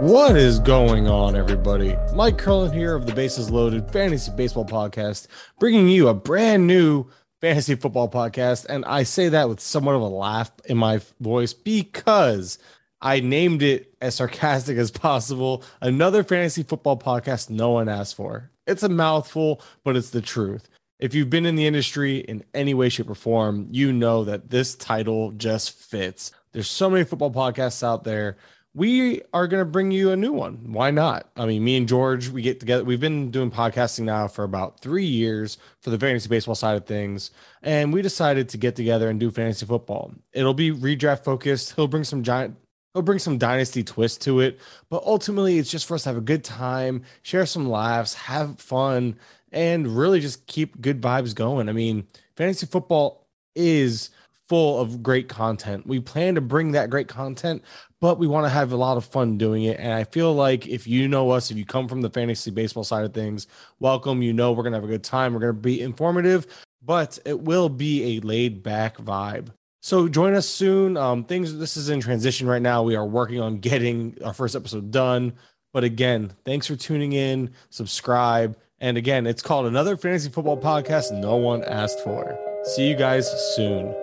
What is going on, everybody? Mike Curlin here of the Bases Loaded Fantasy Baseball Podcast, bringing you a brand new fantasy football podcast. And I say that with somewhat of a laugh in my voice because I named it as sarcastic as possible. Another fantasy football podcast no one asked for. It's a mouthful, but it's the truth. If you've been in the industry in any way, shape, or form, you know that this title just fits. There's so many football podcasts out there we are going to bring you a new one. Why not? I mean, me and George, we get together. We've been doing podcasting now for about three years for the fantasy baseball side of things. And we decided to get together and do fantasy football. It'll be redraft focused. He'll bring some giant, he'll bring some dynasty twist to it. But ultimately, it's just for us to have a good time, share some laughs, have fun, and really just keep good vibes going. I mean, fantasy football is full of great content. We plan to bring that great content, but we want to have a lot of fun doing it. And I feel like if you know us, if you come from the fantasy baseball side of things, welcome. You know, we're going to have a good time. We're going to be informative, but it will be a laid back vibe. So join us soon. Um, things this is in transition right now. We are working on getting our first episode done. But again, thanks for tuning in. Subscribe. And again, it's called another fantasy football podcast no one asked for. See you guys soon.